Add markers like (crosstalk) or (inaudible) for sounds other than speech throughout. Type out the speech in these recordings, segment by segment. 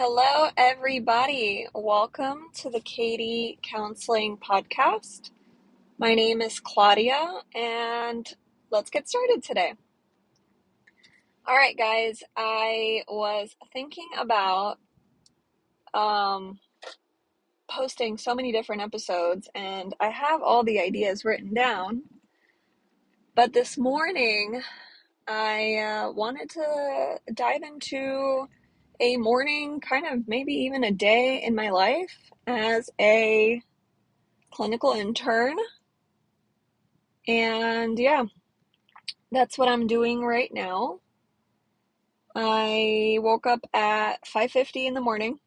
Hello, everybody. Welcome to the KD Counseling Podcast. My name is Claudia, and let's get started today. All right, guys, I was thinking about um, posting so many different episodes, and I have all the ideas written down. But this morning, I uh, wanted to dive into a morning, kind of maybe even a day in my life as a clinical intern. And yeah, that's what I'm doing right now. I woke up at 5:50 in the morning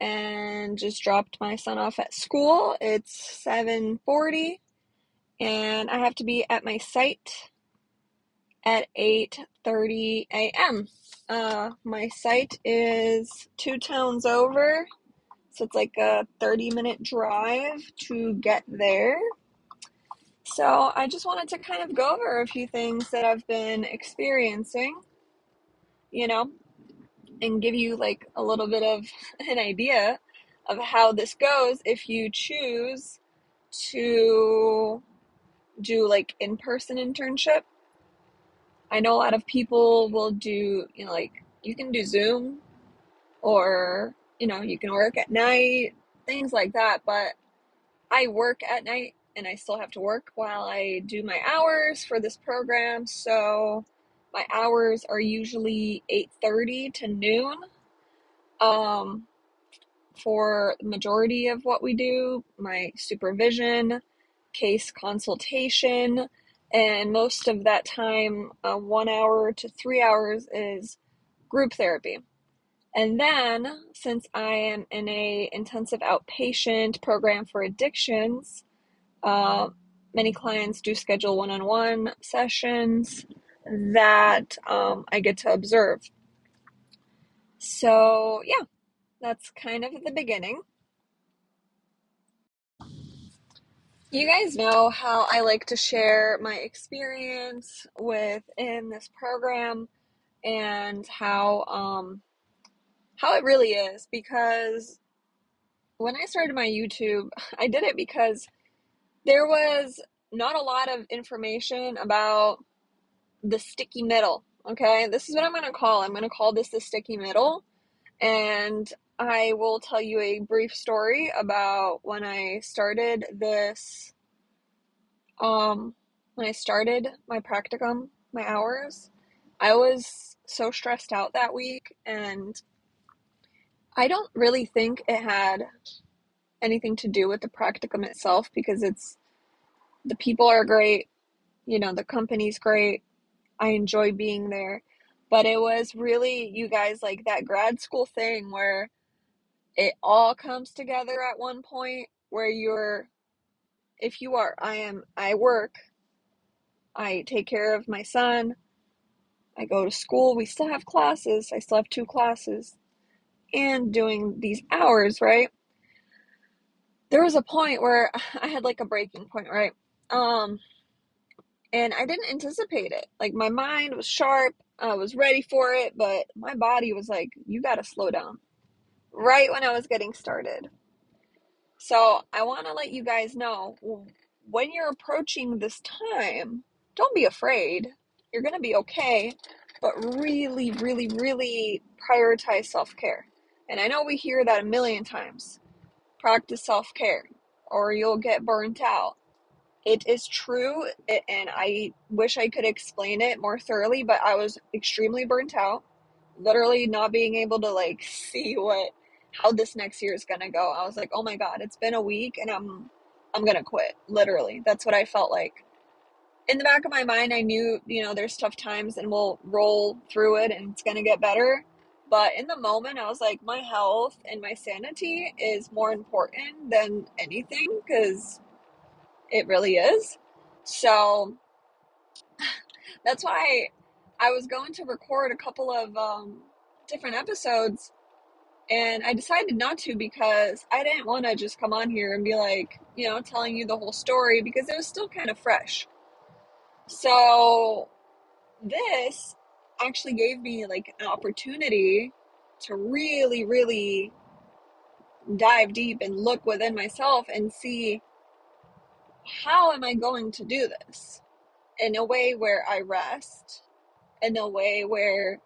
and just dropped my son off at school. It's 7:40 and I have to be at my site at 8:30 a.m. Uh, my site is two towns over, so it's like a 30 minute drive to get there. So I just wanted to kind of go over a few things that I've been experiencing, you know, and give you like a little bit of (laughs) an idea of how this goes if you choose to do like in person internship I know a lot of people will do, you know, like you can do Zoom or, you know, you can work at night, things like that. But I work at night and I still have to work while I do my hours for this program. So my hours are usually 8:30 to noon. Um, for the majority of what we do, my supervision, case consultation, and most of that time, uh, one hour to three hours, is group therapy. And then, since I am in a intensive outpatient program for addictions, uh, many clients do schedule one-on-one sessions that um, I get to observe. So yeah, that's kind of the beginning. You guys know how I like to share my experience within this program and how um how it really is because when I started my YouTube, (laughs) I did it because there was not a lot of information about the sticky middle. Okay, this is what I'm going to call. I'm going to call this the sticky middle, and I will tell you a brief story about when I started this. Um, when I started my practicum, my hours, I was so stressed out that week, and I don't really think it had anything to do with the practicum itself because it's the people are great, you know, the company's great. I enjoy being there. But it was really, you guys, like that grad school thing where it all comes together at one point where you're, if you are, I am, I work, I take care of my son, I go to school, we still have classes, I still have two classes, and doing these hours, right? There was a point where (laughs) I had like a breaking point, right? Um, and I didn't anticipate it. Like my mind was sharp, I was ready for it, but my body was like, you got to slow down. Right when I was getting started. So, I want to let you guys know when you're approaching this time, don't be afraid. You're going to be okay, but really, really, really prioritize self care. And I know we hear that a million times practice self care, or you'll get burnt out it is true and i wish i could explain it more thoroughly but i was extremely burnt out literally not being able to like (laughs) see what how this next year is gonna go. I was like oh my god it's been a week and i'm i'm gonna quit literally. That's what i felt like. In the back of my mind i knew you know there's tough times and we'll roll through it and it's gonna get better but in the moment i was like my health and my sanity is more important than anything because it really is. So that's why I was going to record a couple of um, different episodes and I decided not to because I didn't want to just come on here and be like, you know, telling you the whole story because it was still kind of fresh. So this actually gave me like an opportunity to really, really dive deep and look within myself and see how am I going to do this in a way where I rest, in a way where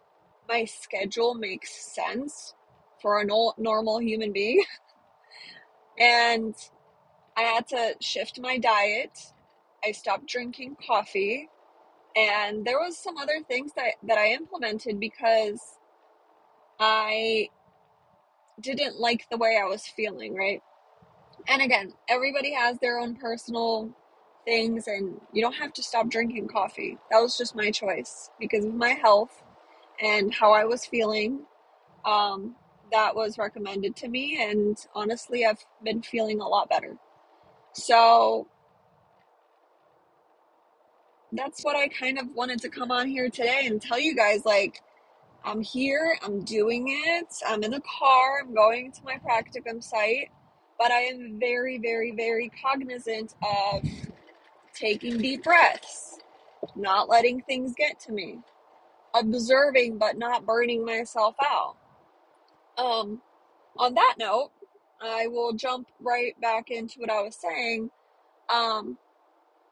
my schedule makes sense for a normal human being. (laughs) and I had to shift my diet. I stopped drinking coffee. And there was some other things that, that I implemented because I didn't like the way I was feeling, right? And again, everybody has their own personal things, and you don't have to stop drinking coffee. That was just my choice because of my health and how I was feeling. Um, that was recommended to me, and honestly, I've been feeling a lot better. So that's what I kind of wanted to come on here today and tell you guys like, I'm here, I'm doing it, I'm in the car, I'm going to my practicum site, but I am very, very, very cognizant of taking deep breaths, not letting things get to me, observing but not burning myself out. Um, on that note, I will jump right back into what I was saying. Um,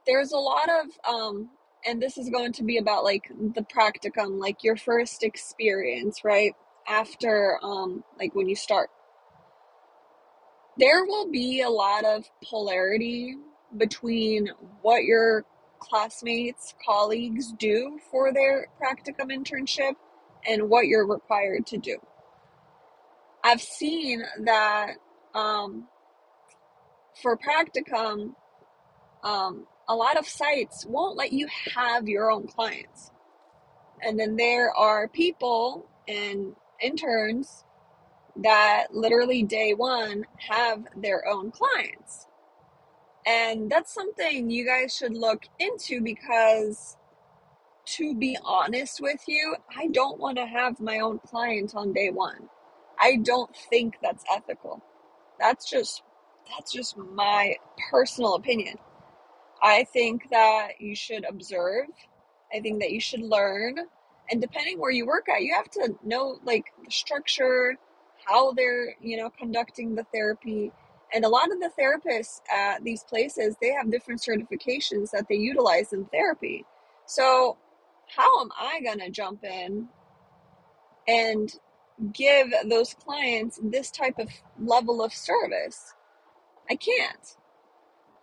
there's a lot of um, and this is going to be about like the practicum, like your first experience, right? After um, like when you start, there will be a lot of polarity between what your classmates, colleagues do for their practicum internship and what you're required to do. I've seen that um, for practicum, um, a lot of sites won't let you have your own clients. And then there are people and interns that literally day one have their own clients. And that's something you guys should look into because, to be honest with you, I don't want to have my own client on day one. I don't think that's ethical. That's just that's just my personal opinion. I think that you should observe. I think that you should learn. And depending where you work at, you have to know like the structure, how they're, you know, conducting the therapy. And a lot of the therapists at these places, they have different certifications that they utilize in therapy. So, how am I going to jump in and give those clients this type of level of service? I can't.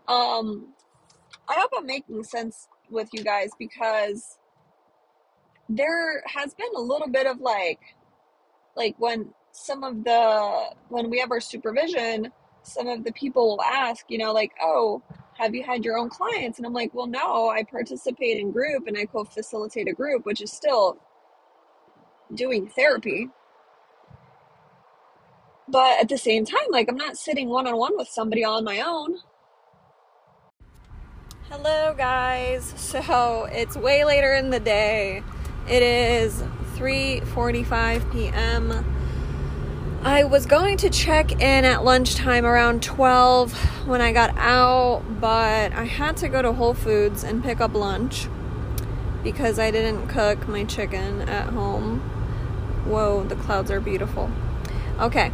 Um, I hope I'm making sense with you guys because there has been a little bit of like like when some of the when we have our supervision some of the people will ask you know like oh have you had your own clients and i'm like well no i participate in group and i co-facilitate a group which is still doing therapy but at the same time like i'm not sitting one-on-one with somebody on my own Hello, guys. So it's way later in the day. It is 3:45 p.m. I was going to check in at lunchtime around 12 when I got out, but I had to go to Whole Foods and pick up lunch because I didn't cook my chicken at home. Whoa, the clouds are beautiful. Okay.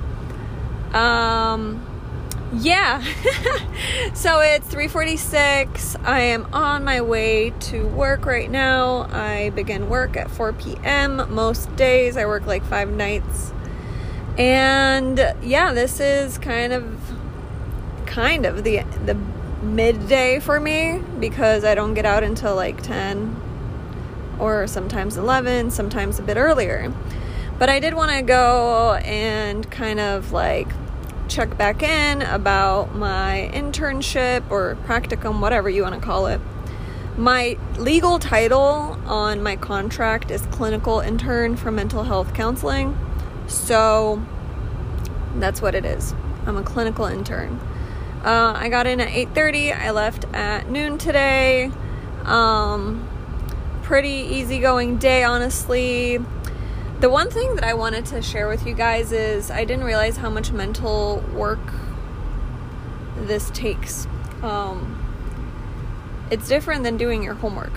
Um yeah (laughs) so it's 3:46 I am on my way to work right now I begin work at 4 p.m. most days I work like 5 nights and yeah this is kind of kind of the the midday for me because I don't get out until like 10 or sometimes 11 sometimes a bit earlier but I did want to go and kind of like check back in about my internship or practicum, whatever you want to call it. My legal title on my contract is clinical intern for mental health counseling. So that's what it is. I'm a clinical intern. Uh, I got in at 8:30. I left at noon today. Um, pretty easygoing day, honestly. The one thing that I wanted to share with you guys is I didn't realize how much mental work this takes. Um, it's different than doing your homework.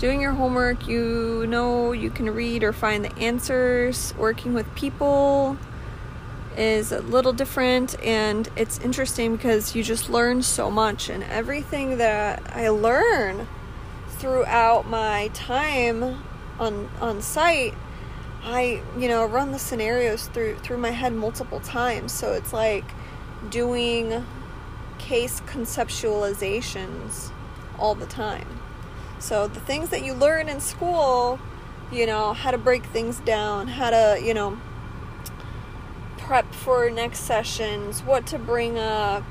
Doing your homework, you know you can read or find the answers. Working with people is a little different, and it's interesting because you just learn so much, and everything that I learn throughout my time on on site I, you know, run the scenarios through through my head multiple times. So it's like doing case conceptualizations all the time. So the things that you learn in school, you know, how to break things down, how to, you know, prep for next sessions, what to bring up,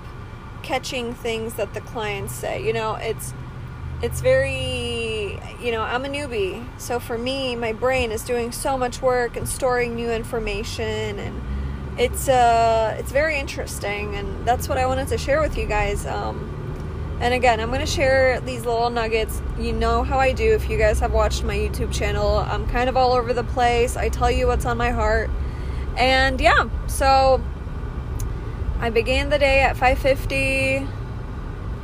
catching things that the clients say. You know, it's it's very you know i'm a newbie so for me my brain is doing so much work and storing new information and it's uh it's very interesting and that's what i wanted to share with you guys um and again i'm going to share these little nuggets you know how i do if you guys have watched my youtube channel i'm kind of all over the place i tell you what's on my heart and yeah so i began the day at 550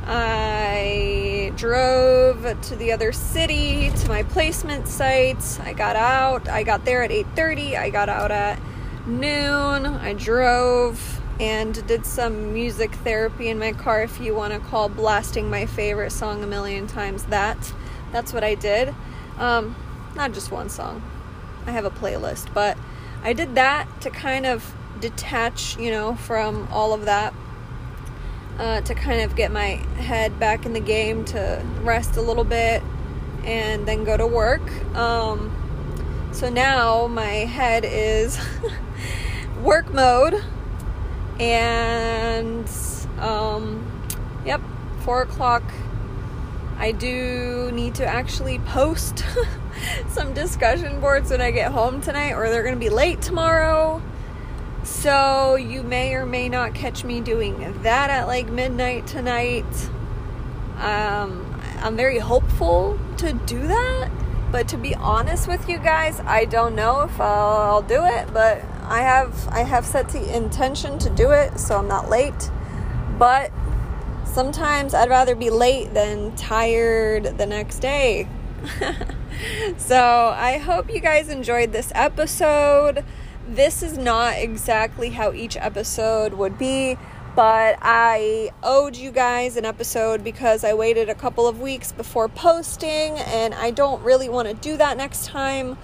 I drove to the other city to my placement site. I got out. I got there at 8:30. I got out at noon. I drove and did some music therapy in my car if you want to call blasting my favorite song a million times that. That's what I did. Um, not just one song. I have a playlist, but I did that to kind of detach, you know, from all of that uh, to kind of get my head back in the game to rest a little bit and then go to work. Um, so now my head is (laughs) work mode and um, yep, four o'clock. I do need to actually post (laughs) some discussion boards when I get home tonight, or they're going to be late tomorrow. So you may or may not catch me doing that at like midnight tonight. Um, I'm very hopeful to do that, but to be honest with you guys, I don't know if I'll, I'll do it. But I have I have set the intention to do it, so I'm not late. But sometimes I'd rather be late than tired the next day. (laughs) so I hope you guys enjoyed this episode this is not exactly how each episode would be, but I owed you guys an episode because I waited a couple of weeks before posting, and I don't really want to do that next time.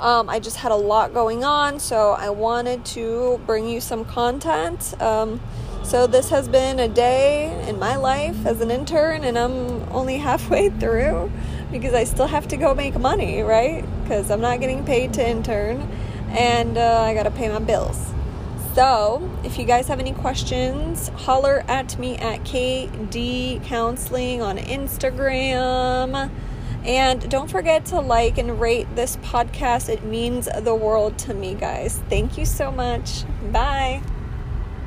Um, I just had a lot going on, so I wanted to bring you some content. Um, so, this has been a day in my life as an intern, and I'm only halfway (laughs) through because I still have to go make money, right? Because I'm not getting paid to intern and uh, I gotta pay my bills. So, if you guys have any questions, holler at me at KD Counseling on Instagram. And don't forget to like and rate this podcast. It means the world to me, guys. Thank you so much. Bye.